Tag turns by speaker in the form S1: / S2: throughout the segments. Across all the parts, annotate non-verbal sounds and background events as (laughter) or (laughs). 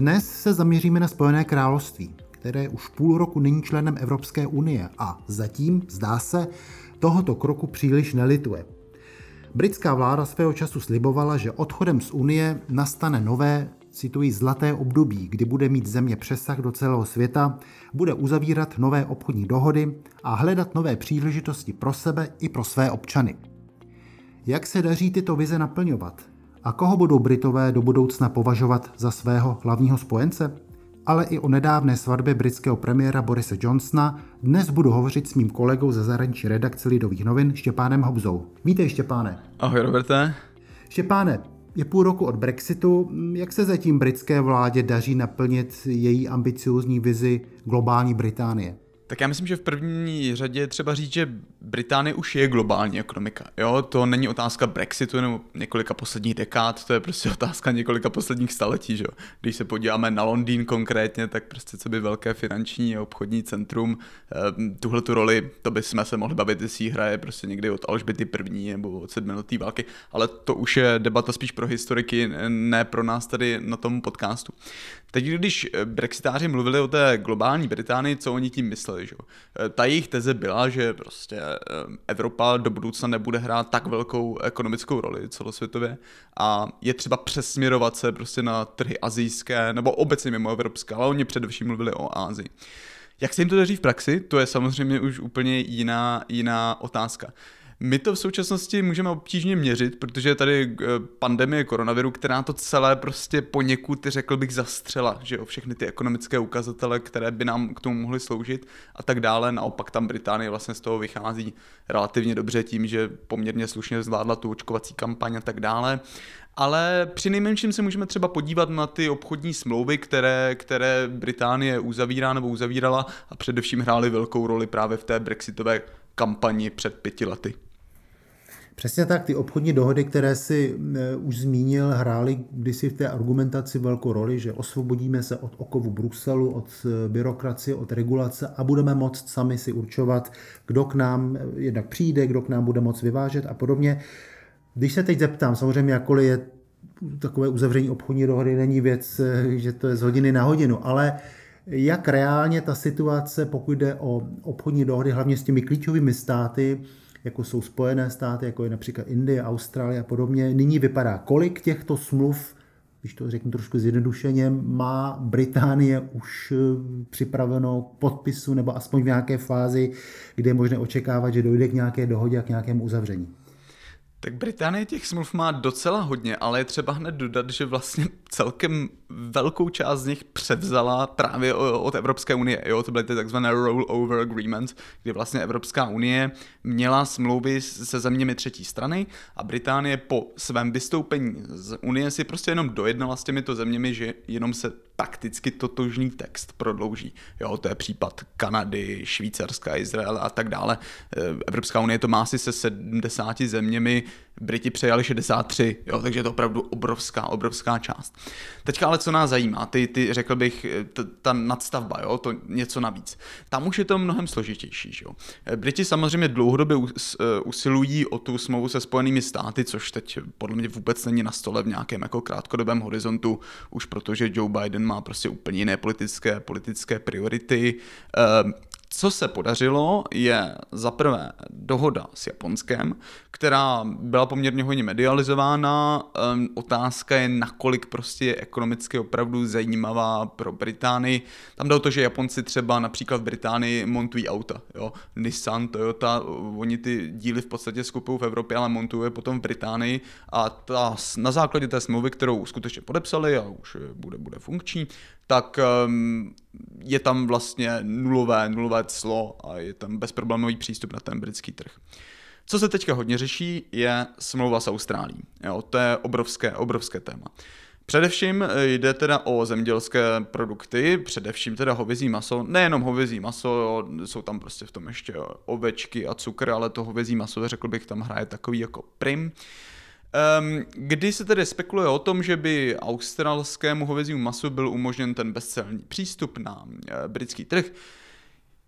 S1: Dnes se zaměříme na Spojené království, které už půl roku není členem Evropské unie a zatím, zdá se, tohoto kroku příliš nelituje. Britská vláda svého času slibovala, že odchodem z Unie nastane nové, cituji, zlaté období, kdy bude mít země přesah do celého světa, bude uzavírat nové obchodní dohody a hledat nové příležitosti pro sebe i pro své občany. Jak se daří tyto vize naplňovat? A koho budou Britové do budoucna považovat za svého hlavního spojence? Ale i o nedávné svatbě britského premiéra Borise Johnsona dnes budu hovořit s mým kolegou ze zahraniční redakce Lidových novin Štěpánem Hobzou. Vítej Štěpáne.
S2: Ahoj Roberte.
S1: Štěpáne, je půl roku od Brexitu. Jak se zatím britské vládě daří naplnit její ambiciozní vizi globální Británie?
S2: Tak já myslím, že v první řadě třeba říct, že Británie už je globální ekonomika. Jo, to není otázka Brexitu nebo několika posledních dekád, to je prostě (laughs) otázka několika posledních staletí. Že? Když se podíváme na Londýn konkrétně, tak prostě co by velké finanční a obchodní centrum, eh, tuhle tu roli, to bychom se mohli bavit, jestli hraje prostě někdy od Alžběty první nebo od sedmiletý války, ale to už je debata spíš pro historiky, ne pro nás tady na tom podcastu. Teď, když brexitáři mluvili o té globální Británii, co oni tím mysleli, že? Eh, ta jejich teze byla, že prostě Eh, Evropa do budoucna nebude hrát tak velkou ekonomickou roli celosvětově a je třeba přesměrovat se prostě na trhy azijské nebo obecně mimo evropské, ale oni především mluvili o Ázii. Jak se jim to daří v praxi, to je samozřejmě už úplně jiná, jiná otázka. My to v současnosti můžeme obtížně měřit, protože je tady eh, pandemie koronaviru, která to celé prostě poněkud, řekl bych, zastřela, že jo, všechny ty ekonomické ukazatele, které by nám k tomu mohly sloužit a tak dále. Naopak tam Británie vlastně z toho vychází relativně dobře tím, že poměrně slušně zvládla tu očkovací kampaň a tak dále ale při nejmenším se můžeme třeba podívat na ty obchodní smlouvy, které, které Británie uzavírá nebo uzavírala a především hrály velkou roli právě v té brexitové kampani před pěti lety.
S1: Přesně tak, ty obchodní dohody, které si e, už zmínil, hrály kdysi v té argumentaci velkou roli, že osvobodíme se od okovu Bruselu, od e, byrokracie, od regulace a budeme moct sami si určovat, kdo k nám e, jednak přijde, kdo k nám bude moct vyvážet a podobně. Když se teď zeptám, samozřejmě jakkoliv je takové uzavření obchodní dohody není věc, že to je z hodiny na hodinu, ale jak reálně ta situace, pokud jde o obchodní dohody, hlavně s těmi klíčovými státy, jako jsou Spojené státy, jako je například Indie, Austrálie a podobně, nyní vypadá. Kolik těchto smluv, když to řeknu trošku zjednodušeně, má Británie už eh, připraveno k podpisu nebo aspoň v nějaké fázi, kde je možné očekávat, že dojde k nějaké dohodě a k nějakému uzavření?
S2: Tak Británie těch smluv má docela hodně, ale je třeba hned dodat, že vlastně celkem velkou část z nich převzala právě od Evropské unie. Jo, to byly ty takzvané rollover agreements, kdy vlastně Evropská unie měla smlouvy se zeměmi třetí strany a Británie po svém vystoupení z unie si prostě jenom dojednala s těmito zeměmi, že jenom se takticky totožný text prodlouží. Jo, to je případ Kanady, Švýcarska, Izraele a tak dále. Eh, Evropská unie to má asi se 70 zeměmi, Briti přejali 63, jo, takže je to opravdu obrovská, obrovská část. Teďka ale co nás zajímá, ty, ty řekl bych, t, ta nadstavba, jo, to něco navíc. Tam už je to mnohem složitější, jo. Briti samozřejmě dlouhodobě e, usilují o tu smlouvu se spojenými státy, což teď podle mě vůbec není na stole v nějakém jako krátkodobém horizontu, už protože Joe Biden má prostě úplně jiné politické, politické priority. Ehm, co se podařilo, je za prvé dohoda s Japonskem, která byla poměrně hodně medializována. Um, otázka je, nakolik prostě je ekonomicky opravdu zajímavá pro Británii. Tam jde o to, že Japonci třeba například v Británii montují auta. Jo? Nissan, Toyota, oni ty díly v podstatě skupují v Evropě, ale montují potom v Británii a ta, na základě té smlouvy, kterou skutečně podepsali a už bude, bude funkční, tak um, je tam vlastně nulové, nulové clo a je tam bezproblémový přístup na ten britský trh. Co se teďka hodně řeší, je smlouva s Austrálií. Jo, to je obrovské, obrovské téma. Především jde teda o zemědělské produkty, především teda hovězí maso, nejenom hovězí maso, jsou tam prostě v tom ještě ovečky a cukr, ale to hovězí maso, řekl bych, tam hraje takový jako prim. Um, kdy se tedy spekuluje o tom, že by australskému hovězímu masu byl umožněn ten bezcelní přístup na uh, britský trh,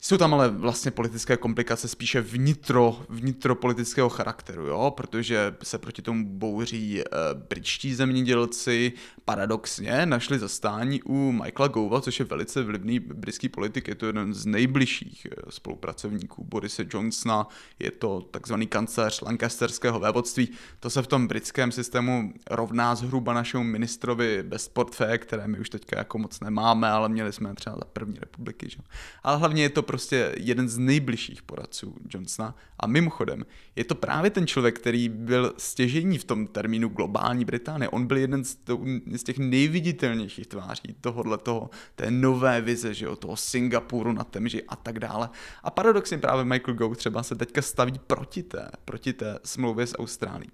S2: jsou tam ale vlastně politické komplikace spíše vnitro, vnitropolitického charakteru, jo? protože se proti tomu bouří e, britští zemědělci, paradoxně našli zastání u Michaela Gova, což je velice vlivný britský politik, je to jeden z nejbližších eh, spolupracovníků Borise Johnsona, je to takzvaný kancléř Lancasterského vévodství, to se v tom britském systému rovná zhruba našemu ministrovi bez portfé, které my už teďka jako moc nemáme, ale měli jsme třeba za první republiky, že? ale hlavně je to prostě jeden z nejbližších poradců Johnsona. A mimochodem, je to právě ten člověk, který byl stěžení v tom termínu globální Británie. On byl jeden z, to, z těch nejviditelnějších tváří tohohle toho, té nové vize, že jo, toho Singapuru na Temži a tak dále. A paradoxně právě Michael Gove třeba se teďka staví proti té, proti té smlouvě s Austrálií.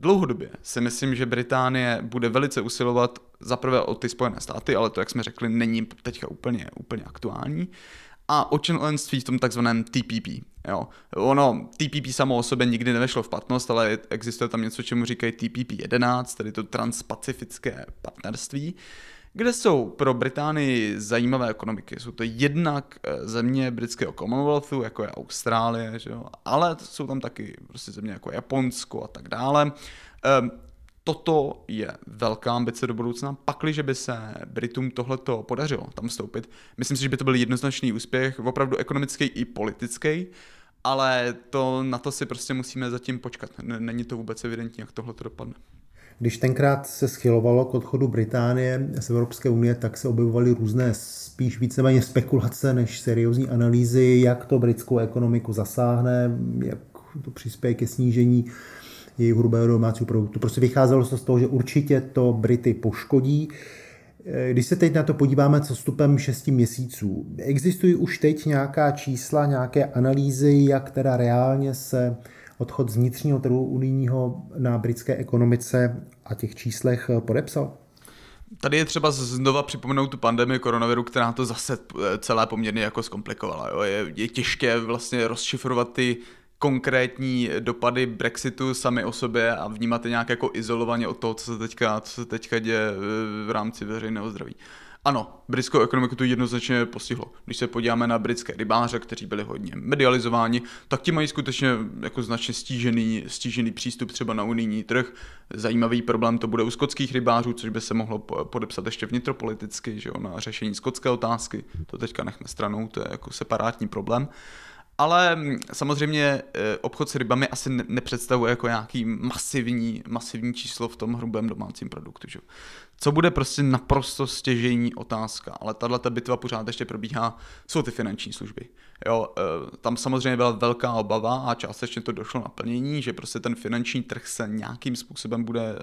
S2: Dlouhodobě si myslím, že Británie bude velice usilovat zaprvé o ty Spojené státy, ale to, jak jsme řekli, není teďka úplně, úplně aktuální a o členství v tom takzvaném TPP. Jo. Ono, TPP samo o sobě nikdy nevešlo v platnost, ale existuje tam něco, čemu říkají TPP 11, tedy to transpacifické partnerství, kde jsou pro Británii zajímavé ekonomiky. Jsou to jednak eh, země britského Commonwealthu, jako je Austrálie, že jo? ale jsou tam taky prostě země jako Japonsko a tak dále. Ehm, toto je velká ambice do budoucna. Pakliže by se Britům tohleto podařilo tam vstoupit, myslím si, že by to byl jednoznačný úspěch, opravdu ekonomický i politický, ale to, na to si prostě musíme zatím počkat. Není to vůbec evidentní, jak tohle to dopadne.
S1: Když tenkrát se schylovalo k odchodu Británie z Evropské unie, tak se objevovaly různé spíš víceméně spekulace než seriózní analýzy, jak to britskou ekonomiku zasáhne, jak to přispěje ke snížení jejich hrubého domácího produktu. Prostě vycházelo se z toho, že určitě to Brity poškodí. Když se teď na to podíváme co vstupem 6 měsíců, existují už teď nějaká čísla, nějaké analýzy, jak teda reálně se odchod z vnitřního trhu unijního na britské ekonomice a těch číslech podepsal?
S2: Tady je třeba znova připomenout tu pandemii koronaviru, která to zase celé poměrně jako zkomplikovala. Jo. Je, je těžké vlastně rozšifrovat ty konkrétní dopady Brexitu sami o sobě a vnímat je nějak jako izolovaně od toho, co se teďka, co se teďka děje v rámci veřejného zdraví. Ano, britskou ekonomiku to jednoznačně postihlo. Když se podíváme na britské rybáře, kteří byli hodně medializováni, tak ti mají skutečně jako značně stížený, stížený přístup třeba na unijní trh. Zajímavý problém to bude u skotských rybářů, což by se mohlo podepsat ještě vnitropoliticky, že jo, na řešení skotské otázky. To teďka nechme stranou, to je jako separátní problém. Ale mm, samozřejmě e, obchod s rybami asi nepředstavuje jako nějaký masivní, masivní číslo v tom hrubém domácím produktu. Že? Co bude prostě naprosto stěžejní otázka, ale tahle ta bitva pořád ještě probíhá, jsou ty finanční služby. Jo, e, tam samozřejmě byla velká obava a částečně to došlo na plnění, že prostě ten finanční trh se nějakým způsobem bude e,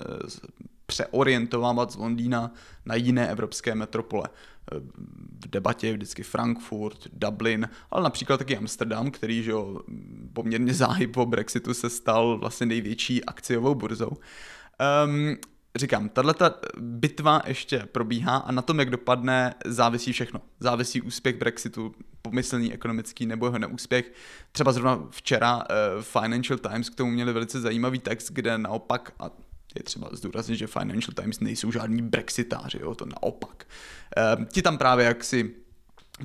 S2: přeorientovávat z Londýna na jiné evropské metropole v debatě vždycky Frankfurt, Dublin, ale například taky Amsterdam, který že jo, poměrně záhy po Brexitu se stal vlastně největší akciovou burzou. Um, říkám, tahle bitva ještě probíhá a na tom, jak dopadne, závisí všechno. Závisí úspěch Brexitu, pomyslný ekonomický nebo jeho neúspěch. Třeba zrovna včera uh, Financial Times k tomu měli velice zajímavý text, kde naopak, a je třeba zdůraznit, že Financial Times nejsou žádní brexitáři, jo, to naopak. E, ti tam právě jak si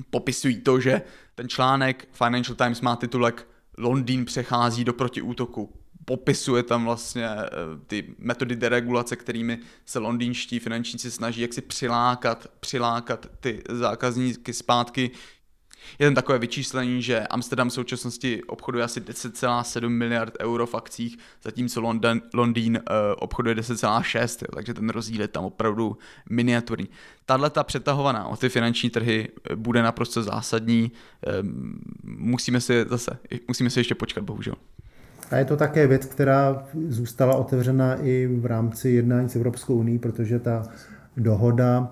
S2: popisují to, že ten článek Financial Times má titulek Londýn přechází do protiútoku. Popisuje tam vlastně e, ty metody deregulace, kterými se londýnští finančníci snaží jak si přilákat, přilákat ty zákazníky zpátky je tam takové vyčíslení, že Amsterdam v současnosti obchoduje asi 10,7 miliard euro v akcích, zatímco London, Londýn uh, obchoduje 10,6, takže ten rozdíl je tam opravdu miniaturní. Tahle ta přetahovaná o ty finanční trhy eh, bude naprosto zásadní. Um, musíme si zase, musíme si ještě počkat, bohužel.
S1: A je to také věc, která zůstala otevřena i v rámci jednání s Evropskou unii, protože ta dohoda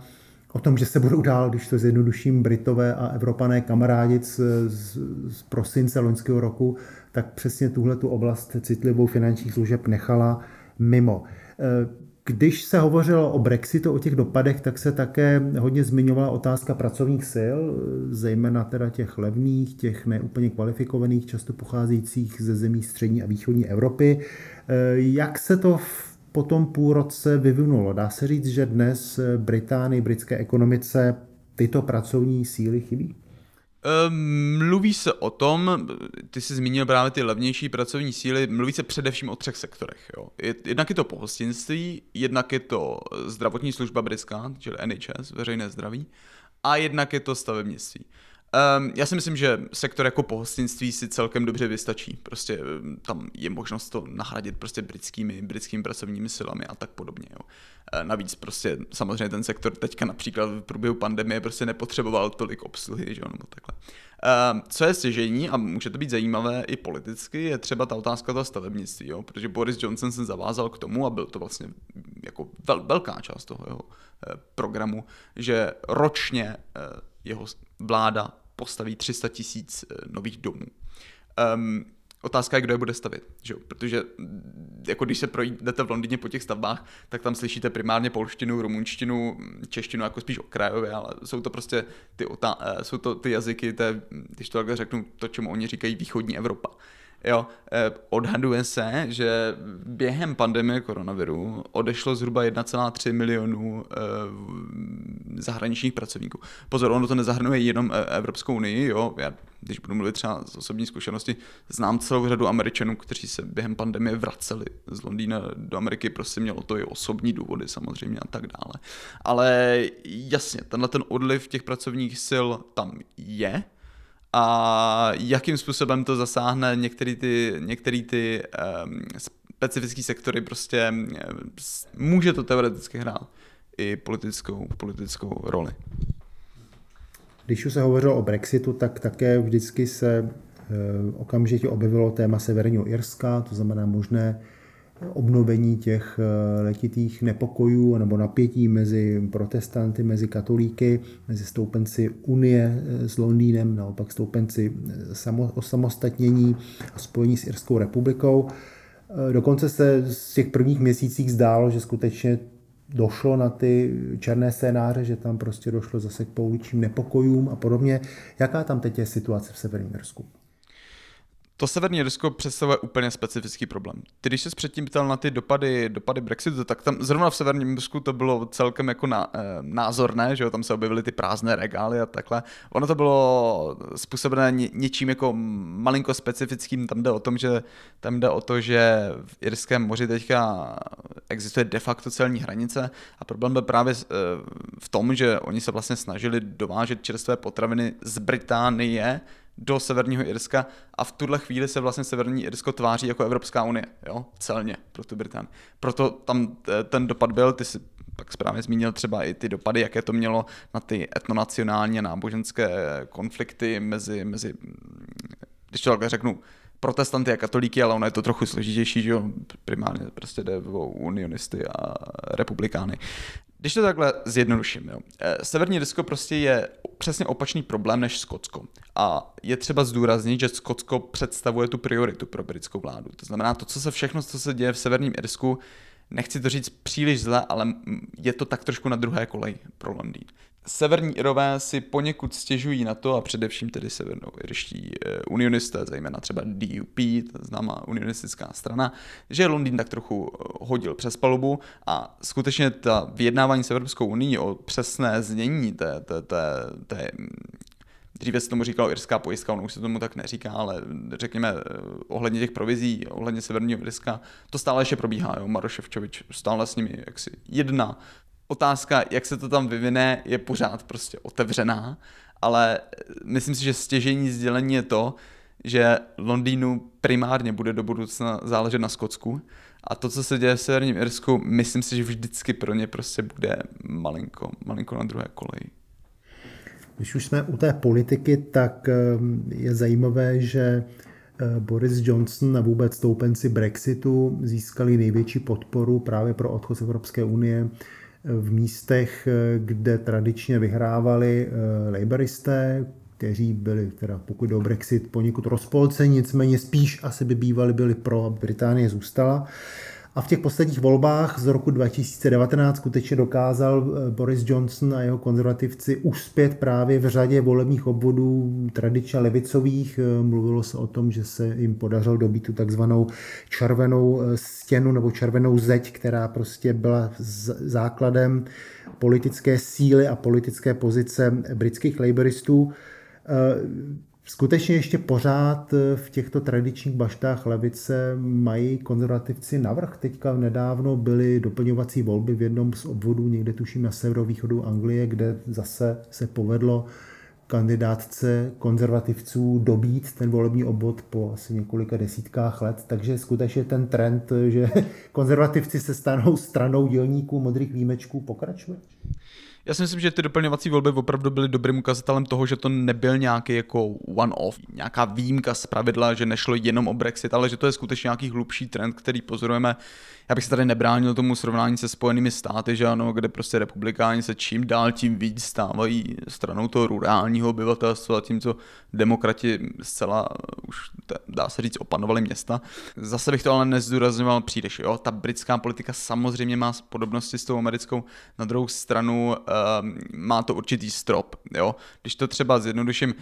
S1: o tom, že se budou dál, když to zjednoduším, Britové a Evropané kamarádit z, z, z prosince loňského roku, tak přesně tuhle tu oblast citlivou finančních služeb nechala mimo. Když se hovořilo o Brexitu, o těch dopadech, tak se také hodně zmiňovala otázka pracovních sil, zejména teda těch levných, těch neúplně kvalifikovaných, často pocházejících ze zemí střední a východní Evropy. Jak se to po tom půl roce vyvinulo? Dá se říct, že dnes Británii, britské ekonomice tyto pracovní síly chybí?
S2: Ehm, mluví se o tom, ty jsi zmínil právě ty levnější pracovní síly, mluví se především o třech sektorech. Jo. Jednak je to pohostinství, jednak je to zdravotní služba britská, čili NHS, veřejné zdraví, a jednak je to stavebnictví. Um, já si myslím, že sektor jako pohostinství si celkem dobře vystačí. Prostě ehm, tam je možnost to nahradit prostě britskými, britskými pracovními silami a tak podobně. Jo. E, navíc prostě samozřejmě ten sektor teďka například v průběhu pandemie prostě nepotřeboval tolik obsluhy, že jo, nebo takhle. Um, co je stěžení a může to být zajímavé i politicky, je třeba ta otázka toho stavebnictví, jo, protože Boris Johnson se zavázal k tomu a byl to vlastně jako vel, velká část toho jeho eh, programu, že ročně eh, jeho vláda postaví 300 tisíc eh, nových domů. Um, otázka je, kdo je bude stavit, že jo? protože mm, jako když se projdete v Londýně po těch stavbách, tak tam slyšíte primárně polštinu, rumunštinu, češtinu jako spíš okrajově, ale jsou to prostě ty, otá- eh, jsou to ty jazyky, té, když to takhle řeknu, to, čemu oni říkají východní Evropa. Jo, eh, odhaduje se, že během pandemie koronaviru odešlo zhruba 1,3 milionů eh, zahraničních pracovníků. Pozor, ono to nezahrnuje jenom eh, Evropskou unii, jo, já když budu mluvit třeba z osobní zkušenosti, znám celou řadu Američanů, kteří se během pandemie vraceli z Londýna do Ameriky, prostě mělo to i osobní důvody samozřejmě a tak dále. Ale jasně, tenhle ten odliv těch pracovních sil tam je, a jakým způsobem to zasáhne některé ty, některý ty um, specifické sektory, prostě může to teoreticky hrát i politickou, politickou roli.
S1: Když už se hovořilo o Brexitu, tak také vždycky se e, okamžitě objevilo téma Severního Irska, to znamená možné obnovení těch eh, letitých nepokojů nebo napětí mezi protestanty, mezi katolíky, mezi stoupenci Unie eh, s Londýnem, naopak stoupenci eh, osamostatnění a spojení s Irskou republikou. Dokonce se z těch prvních měsících zdálo, že skutečně došlo na ty černé scénáře, že tam prostě došlo zase k pouličním nepokojům a podobně. Jaká tam teď je situace v Severním Irsku?
S2: To Severní Irsko představuje úplně specifický problém. Ty, když se předtím ptal na ty dopady, dopady Brexitu, tak tam zrovna v Severním Irsku to bylo celkem jako na, eh, názorné, že jo, tam se objevily ty prázdné regály a takhle. Ono to bylo způsobené ně, něčím jako malinko specifickým, tam jde o tom, že tam jde o to, že v Irském moři teďka existuje de facto celní hranice a problém byl právě eh, v tom, že oni se vlastně snažili dovážet čerstvé potraviny z Británie do Severního Irska a v tuhle chvíli se vlastně Severní Irsko tváří jako Evropská unie, jo, celně pro tu Británii. Proto tam eh, ten dopad byl, ty si pak správně zmínil třeba i ty dopady, jaké to mělo na ty etnonacionální a náboženské konflikty mezi, mezi když to řeknu, protestanty a katolíky, ale ono je to trochu složitější, že jo, primárně prostě jde o unionisty a republikány. Když to takhle zjednoduším, jo. Eh, Severní Irsko prostě je přesně opačný problém než Skotsko. A je třeba zdůraznit, že Skotsko představuje tu prioritu pro britskou vládu. To znamená, to, co se všechno, co se děje v Severním Irsku, nechci to říct příliš zle, ale je to tak trošku na druhé kolej pro Londýn. Severní Irové si poněkud stěžují na to, a především tedy severnou irští eh, unionisté, zejména třeba DUP, známá unionistická strana, že Londýn tak trochu eh, hodil přes palubu a skutečně ta vyjednávání s Evropskou unii o přesné znění té, té, té, té Dříve se tomu říkalo irská pojistka, ono už se tomu tak neříká, ale řekněme eh, ohledně těch provizí, ohledně Severního Irska, to stále ještě probíhá. Jo? Maroševčovič stále s nimi jaksi jedna. Otázka, jak se to tam vyvine, je pořád prostě otevřená, ale myslím si, že stěžení sdělení je to, že Londýnu primárně bude do budoucna záležet na Skotsku a to, co se děje v Severním Irsku, myslím si, že vždycky pro ně prostě bude malinko, malinko na druhé koleji.
S1: Když už jsme u té politiky, tak ehm, je zajímavé, že eh, Boris Johnson a vůbec stoupenci Brexitu získali největší podporu právě pro odchod z Evropské unie eh, v místech, eh, kde tradičně vyhrávali laboristé, kteří byli, teda pokud do Brexit, poněkud rozpolceni, nicméně spíš asi by bývali byli pro, Británie zůstala. A v těch posledních volbách z roku 2019 skutečně dokázal eh, Boris Johnson a jeho konzervativci uspět právě v řadě volebních obvodů tradičně levicových. Eh, mluvilo se o tom, že se jim podařilo dobít tu takzvanou červenou eh, stěnu nebo červenou zeď, která prostě byla základem politické síly a politické pozice britských laboristů skutečně ještě pořád eh, v těchto tradičních baštách levice mají konzervativci navrh. Teďka nedávno byly doplňovací volby v jednom z obvodů, někde tuším na severovýchodu Anglie, kde zase se povedlo kandidátce konzervativců dobít ten volební obvod po asi několika desítkách let. Takže skutečně ten trend, že (laughs) konzervativci se stanou stranou dělníků modrých výjimečků, pokračuje.
S2: Já si myslím, že ty doplňovací volby opravdu byly dobrým ukazatelem toho, že to nebyl nějaký jako one-off, nějaká výjimka z pravidla, že nešlo jenom o Brexit, ale že to je skutečně nějaký hlubší trend, který pozorujeme já bych se tady nebránil tomu srovnání se Spojenými státy, že ano, kde prostě republikáni se čím dál tím víc stávají stranou toho rurálního obyvatelstva, co demokrati zcela už dá se říct opanovali města. Zase bych to ale nezdůrazňoval příliš, jo. Ta britská politika samozřejmě má podobnosti s tou americkou, na druhou stranu má to určitý strop, jo. Když to třeba zjednoduším,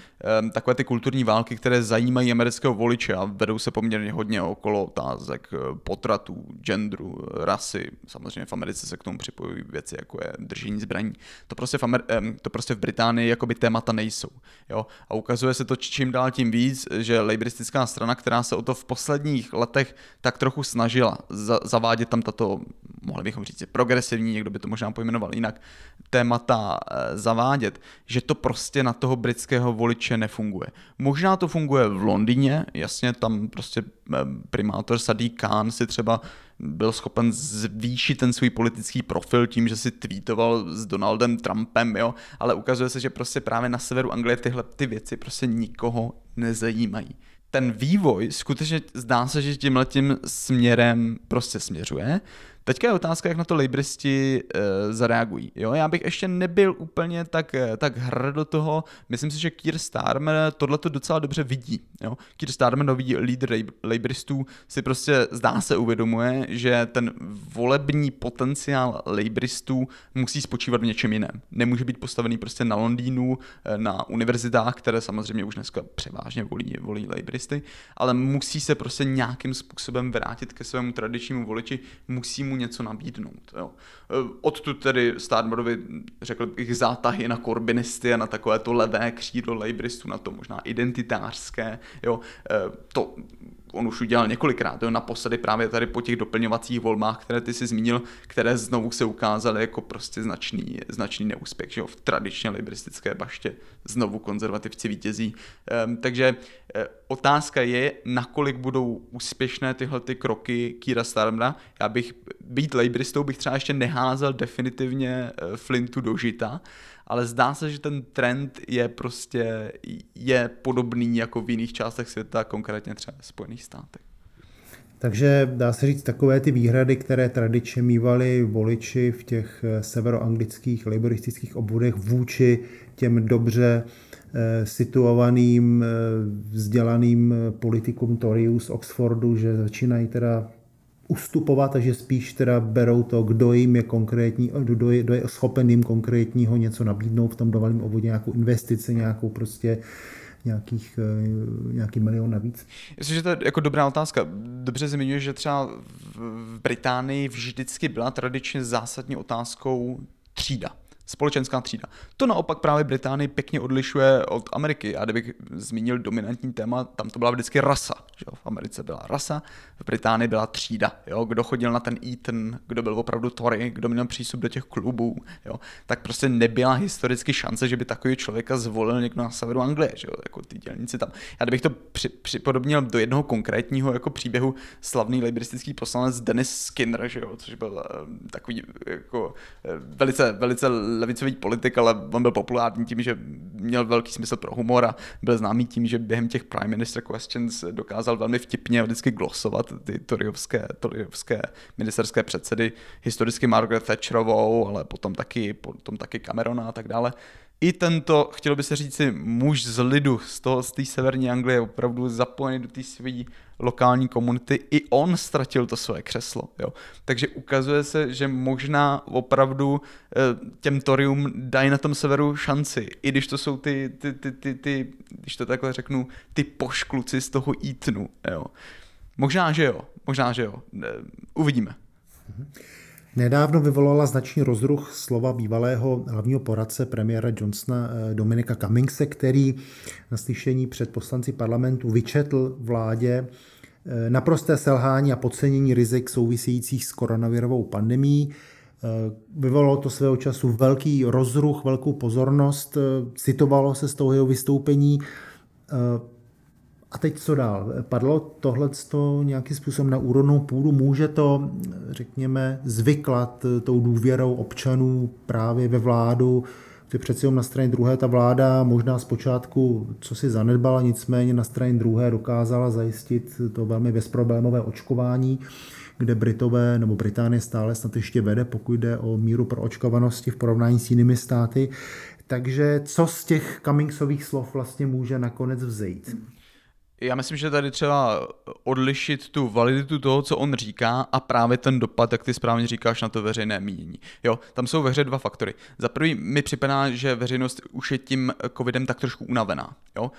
S2: um, takové ty kulturní války, které zajímají amerického voliče a vedou se poměrně hodně okolo otázek eh, potratů, gender, genderu, rasy, samozřejmě v Americe se k tomu připojují věci, jako je držení zbraní. To prostě v, Amer- to prostě v Británii jakoby témata nejsou. Jo? A ukazuje se to čím dál tím víc, že lejbristická strana, která se o to v posledních letech tak trochu snažila za- zavádět tam tato, mohli bychom říct, progresivní, někdo by to možná pojmenoval jinak, témata e, zavádět, že to prostě na toho britského voliče nefunguje. Možná to funguje v Londýně, jasně, tam prostě eh, primátor Sadie Khan si třeba byl schopen zvýšit ten svůj politický profil tím, že si tweetoval s Donaldem Trumpem, jo, ale ukazuje se, že prostě právě na severu Anglie tyhle ty věci prostě nikoho nezajímají. Ten vývoj skutečně zdá se, že tímhletím směrem prostě směřuje. Teďka je otázka, jak na to lejbristi e, zareagují. Jo? Já bych ještě nebyl úplně tak, eh, tak hr do toho. Myslím si, že Keir Starmer tohle to docela dobře vidí. Jo? Keir Starmer, nový lídr lejbristů, si prostě zdá se uvědomuje, že ten volební potenciál lejbristů musí spočívat v něčem jiném. Nemůže být postavený prostě na Londýnu, eh, na univerzitách, které samozřejmě už dneska převážně volí, volí lejbristy, ale musí se prostě nějakým způsobem vrátit ke svému tradičnímu voliči, musí mu něco nabídnout. Jo. E, odtud tedy Starmerovi, řekl bych, zátahy na korbinisty a na takové to levé křídlo lejbristů, na to možná identitářské. Jo. E, to on už udělal několikrát, jo, naposledy právě tady po těch doplňovacích volbách, které ty si zmínil, které znovu se ukázaly jako prostě značný, značný neúspěch, že jo, v tradičně liberistické baště znovu konzervativci vítězí. Um, takže uh, otázka je, nakolik budou úspěšné tyhle ty kroky Kýra Starmera. Já bych, být laboristou bych třeba ještě neházel definitivně uh, Flintu do žita, ale zdá se, že ten trend je prostě je podobný jako v jiných částech světa, konkrétně třeba v Spojených státech.
S1: Takže dá se říct, takové ty výhrady, které tradičně mývali voliči v těch eh, severoanglických laboristických obvodech vůči těm dobře eh, situovaným, eh, vzdělaným politikům Toryů z Oxfordu, že začínají teda ustupovat a že spíš teda berou to, kdo jim je konkrétní, kdo je, kdo je schopen jim konkrétního něco nabídnout v tom dovalém obvodě, nějakou investici, nějakou prostě nějakých, eh, nějaký milion navíc?
S2: Myslím, že to je jako dobrá otázka. Dobře zmiňuješ, že třeba v Británii vždycky byla tradičně zásadní otázkou třída společenská třída. To naopak právě Británii pěkně odlišuje od Ameriky. A kdybych zmínil dominantní téma, tam to byla vždycky rasa. Že jo? V Americe byla rasa, v Británii byla třída. Jo? Kdo chodil na ten Eton, kdo byl opravdu Tory, kdo měl přístup do těch klubů, jo? tak prostě nebyla historicky šance, že by takový člověka zvolil někdo na severu Anglie, že jo? jako ty dělníci tam. Já kdybych to při, připodobnil do jednoho konkrétního jako příběhu, slavný liberistický poslanec Dennis Skinner, že jo? což byl uh, takový jako uh, velice, velice levicový politik, ale on byl populární tím, že měl velký smysl pro humor a byl známý tím, že během těch Prime Minister Questions dokázal velmi vtipně vždycky glosovat ty toryovské, toryovské ministerské předsedy, historicky Margaret Thatcherovou, ale potom taky, potom taky Camerona a tak dále. I tento, chtělo by se říci, muž z lidu, z toho, z té severní Anglie, opravdu zapojený do té své lokální komunity, i on ztratil to své křeslo. Jo. Takže ukazuje se, že možná opravdu eh, těm Torium dají na tom severu šanci, i když to jsou ty, ty, ty, ty, ty když to takhle řeknu, ty poškluci z toho Eatonu. Jo. Možná, že jo, možná, že jo. Eh, uvidíme.
S1: Nedávno vyvolala značný rozruch slova bývalého hlavního poradce premiéra Johnsona eh, Dominika Cummingse, který na slyšení před poslanci parlamentu vyčetl vládě eh, naprosté selhání a podcenění rizik souvisejících s koronavirovou pandemí. Eh, vyvolalo to svého času velký rozruch, velkou pozornost, citovalo se z toho jeho vystoupení. A teď co dál? Padlo tohle nějakým způsobem na úrodnou půdu? Může to, řekněme, zvyklat tou důvěrou občanů právě ve vládu? Ty přeci na straně druhé ta vláda možná zpočátku co si zanedbala, nicméně na straně druhé dokázala zajistit to velmi bezproblémové očkování, kde Britové nebo Británie stále snad ještě vede, pokud jde o míru pro očkovanosti v porovnání s jinými státy. Takže co z těch Cummingsových slov vlastně může nakonec vzejít?
S2: Já myslím, že tady třeba odlišit tu validitu toho, co on říká a právě ten dopad, jak ty správně říkáš, na to veřejné mínění. Jo, tam jsou ve hře dva faktory. Za prvý mi připadá, že veřejnost už je tím covidem tak trošku unavená. Jo?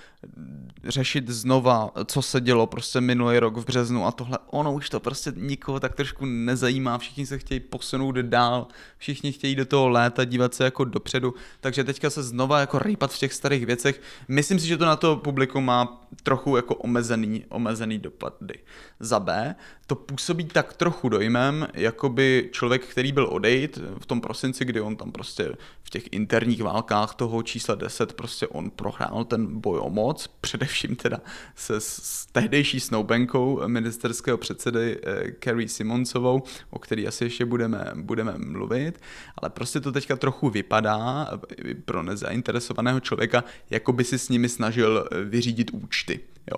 S2: Řešit znova, co se dělo prostě minulý rok v březnu a tohle, ono už to prostě nikoho tak trošku nezajímá, všichni se chtějí posunout dál, všichni chtějí do toho léta dívat se jako dopředu, takže teďka se znova jako rýpat v těch starých věcech. Myslím si, že to na to publikum má trochu jako omezený, omezený dopady. Za B, to působí tak trochu dojmem, jako by člověk, který byl odejít v tom prosinci, kdy on tam prostě v těch interních válkách toho čísla 10 prostě on prohrál ten boj o moc, především teda se s tehdejší snoubenkou ministerského předsedy eh, Carrie Simonsovou, o který asi ještě budeme, budeme mluvit, ale prostě to teďka trochu vypadá eh, pro nezainteresovaného člověka, jako by si s nimi snažil eh, vyřídit účty. Jo.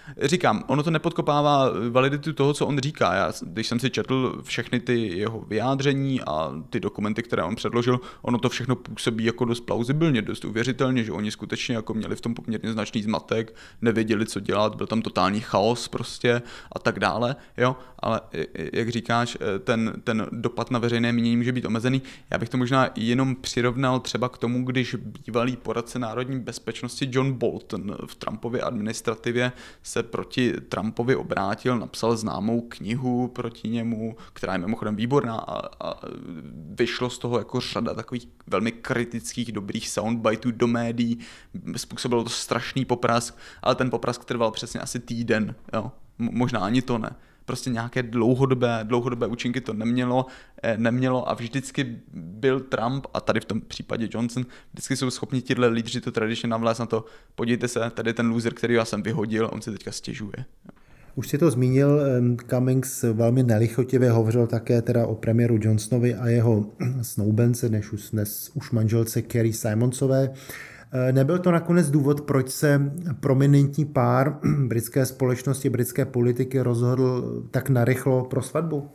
S2: Říkám, ono to nepodkopává validitu toho, co on říká. Já, když jsem si četl všechny ty jeho vyjádření a ty dokumenty, které on předložil, ono to všechno působí jako dost plauzibilně, dost uvěřitelně, že oni skutečně jako měli v tom poměrně značný zmatek, nevěděli, co dělat, byl tam totální chaos prostě a tak dále, jo, ale jak říkáš, ten, ten dopad na veřejné mínění může být omezený. Já bych to možná jenom přirovnal třeba k tomu, když bývalý poradce národní bezpečnosti John Bolton v Trumpově administrativě se proti Trumpovi obrátil, napsal známou knihu proti němu, která je mimochodem výborná a, a vyšlo z toho jako řada takových velmi kritických, dobrých soundbiteů do médií, způsobilo to strašný poprask, ale ten poprask trval přesně asi týden, jo. možná ani to ne prostě nějaké dlouhodobé, dlouhodobé účinky to nemělo, eh, nemělo a vždycky byl Trump a tady v tom případě Johnson, vždycky jsou schopni tihle lídři to tradičně navlézt na to, podívejte se, tady ten loser, který já jsem vyhodil, on si teďka stěžuje.
S1: Už si to zmínil, Cummings velmi nelichotivě hovořil také teda o premiéru Johnsonovi a jeho (clears throat) snoubence, než už, dnes už manželce Kerry Simonsové. Eh, nebyl to nakonec důvod, proč se prominentní pár (clears throat) britské společnosti, britské politiky rozhodl tak narychlo pro svatbu?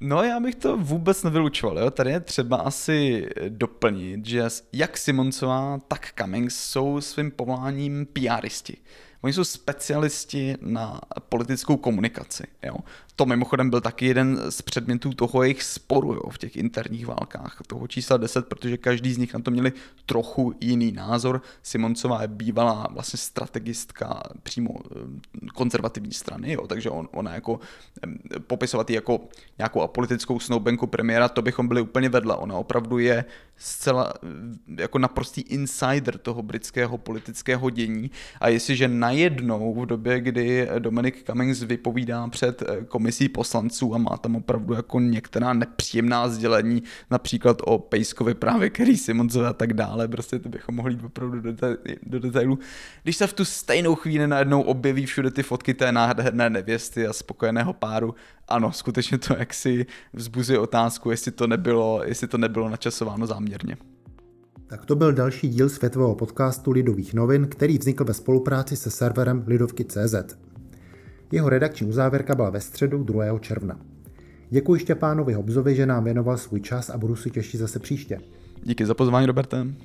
S2: No já bych to vůbec nevylučoval. Jo? Tady je třeba asi doplnit, že jak Simonsová, tak Cummings jsou svým povoláním PRisti. Oni jsou specialisti na politickou komunikaci. Jo? To mimochodem byl taky jeden z předmětů toho jejich sporu jo, v těch interních válkách, toho čísla 10, protože každý z nich na to měli trochu jiný názor. Simoncová je bývalá vlastně strategistka přímo eh, konzervativní strany, jo, takže on, ona jako popisovat jako nějakou apolitickou snoubenku premiéra, to bychom byli úplně vedle. Ona opravdu je zcela eh, jako naprostý insider toho britského politického dění a jestliže najednou v době, kdy Dominic Cummings vypovídá před eh, komisí poslanců a má tam opravdu jako některá nepříjemná sdělení, například o Pejskovi právě Kerry Simonsovi a tak dále, prostě to bychom mohli jít opravdu do, deta- do detailu. Když se v tu stejnou chvíli najednou objeví všude ty fotky té nádherné nevěsty a spokojeného páru, ano, skutečně to jaksi vzbuzuje otázku, jestli to nebylo, jestli to nebylo načasováno záměrně.
S1: Tak to byl další díl světového podcastu Lidových novin, který vznikl ve spolupráci se serverem Lidovky.cz. Jeho redakční uzávěrka byla ve středu 2. června. Děkuji Štěpánovi Hobzovi, že nám věnoval svůj čas a budu si těšit zase příště.
S2: Díky za pozvání, Robertem.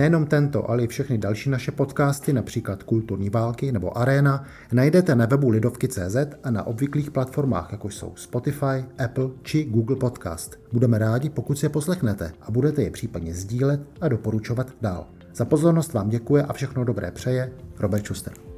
S1: Nejenom tento, ale i všechny další naše podcasty, například Kulturní války nebo Arena, najdete na webu Lidovky.cz a na obvyklých platformách, jako jsou Spotify, Apple či Google Podcast. Budeme rádi, pokud si je poslechnete a budete je případně sdílet a doporučovat dál. Za pozornost vám děkuje a všechno dobré přeje Robert Schuster.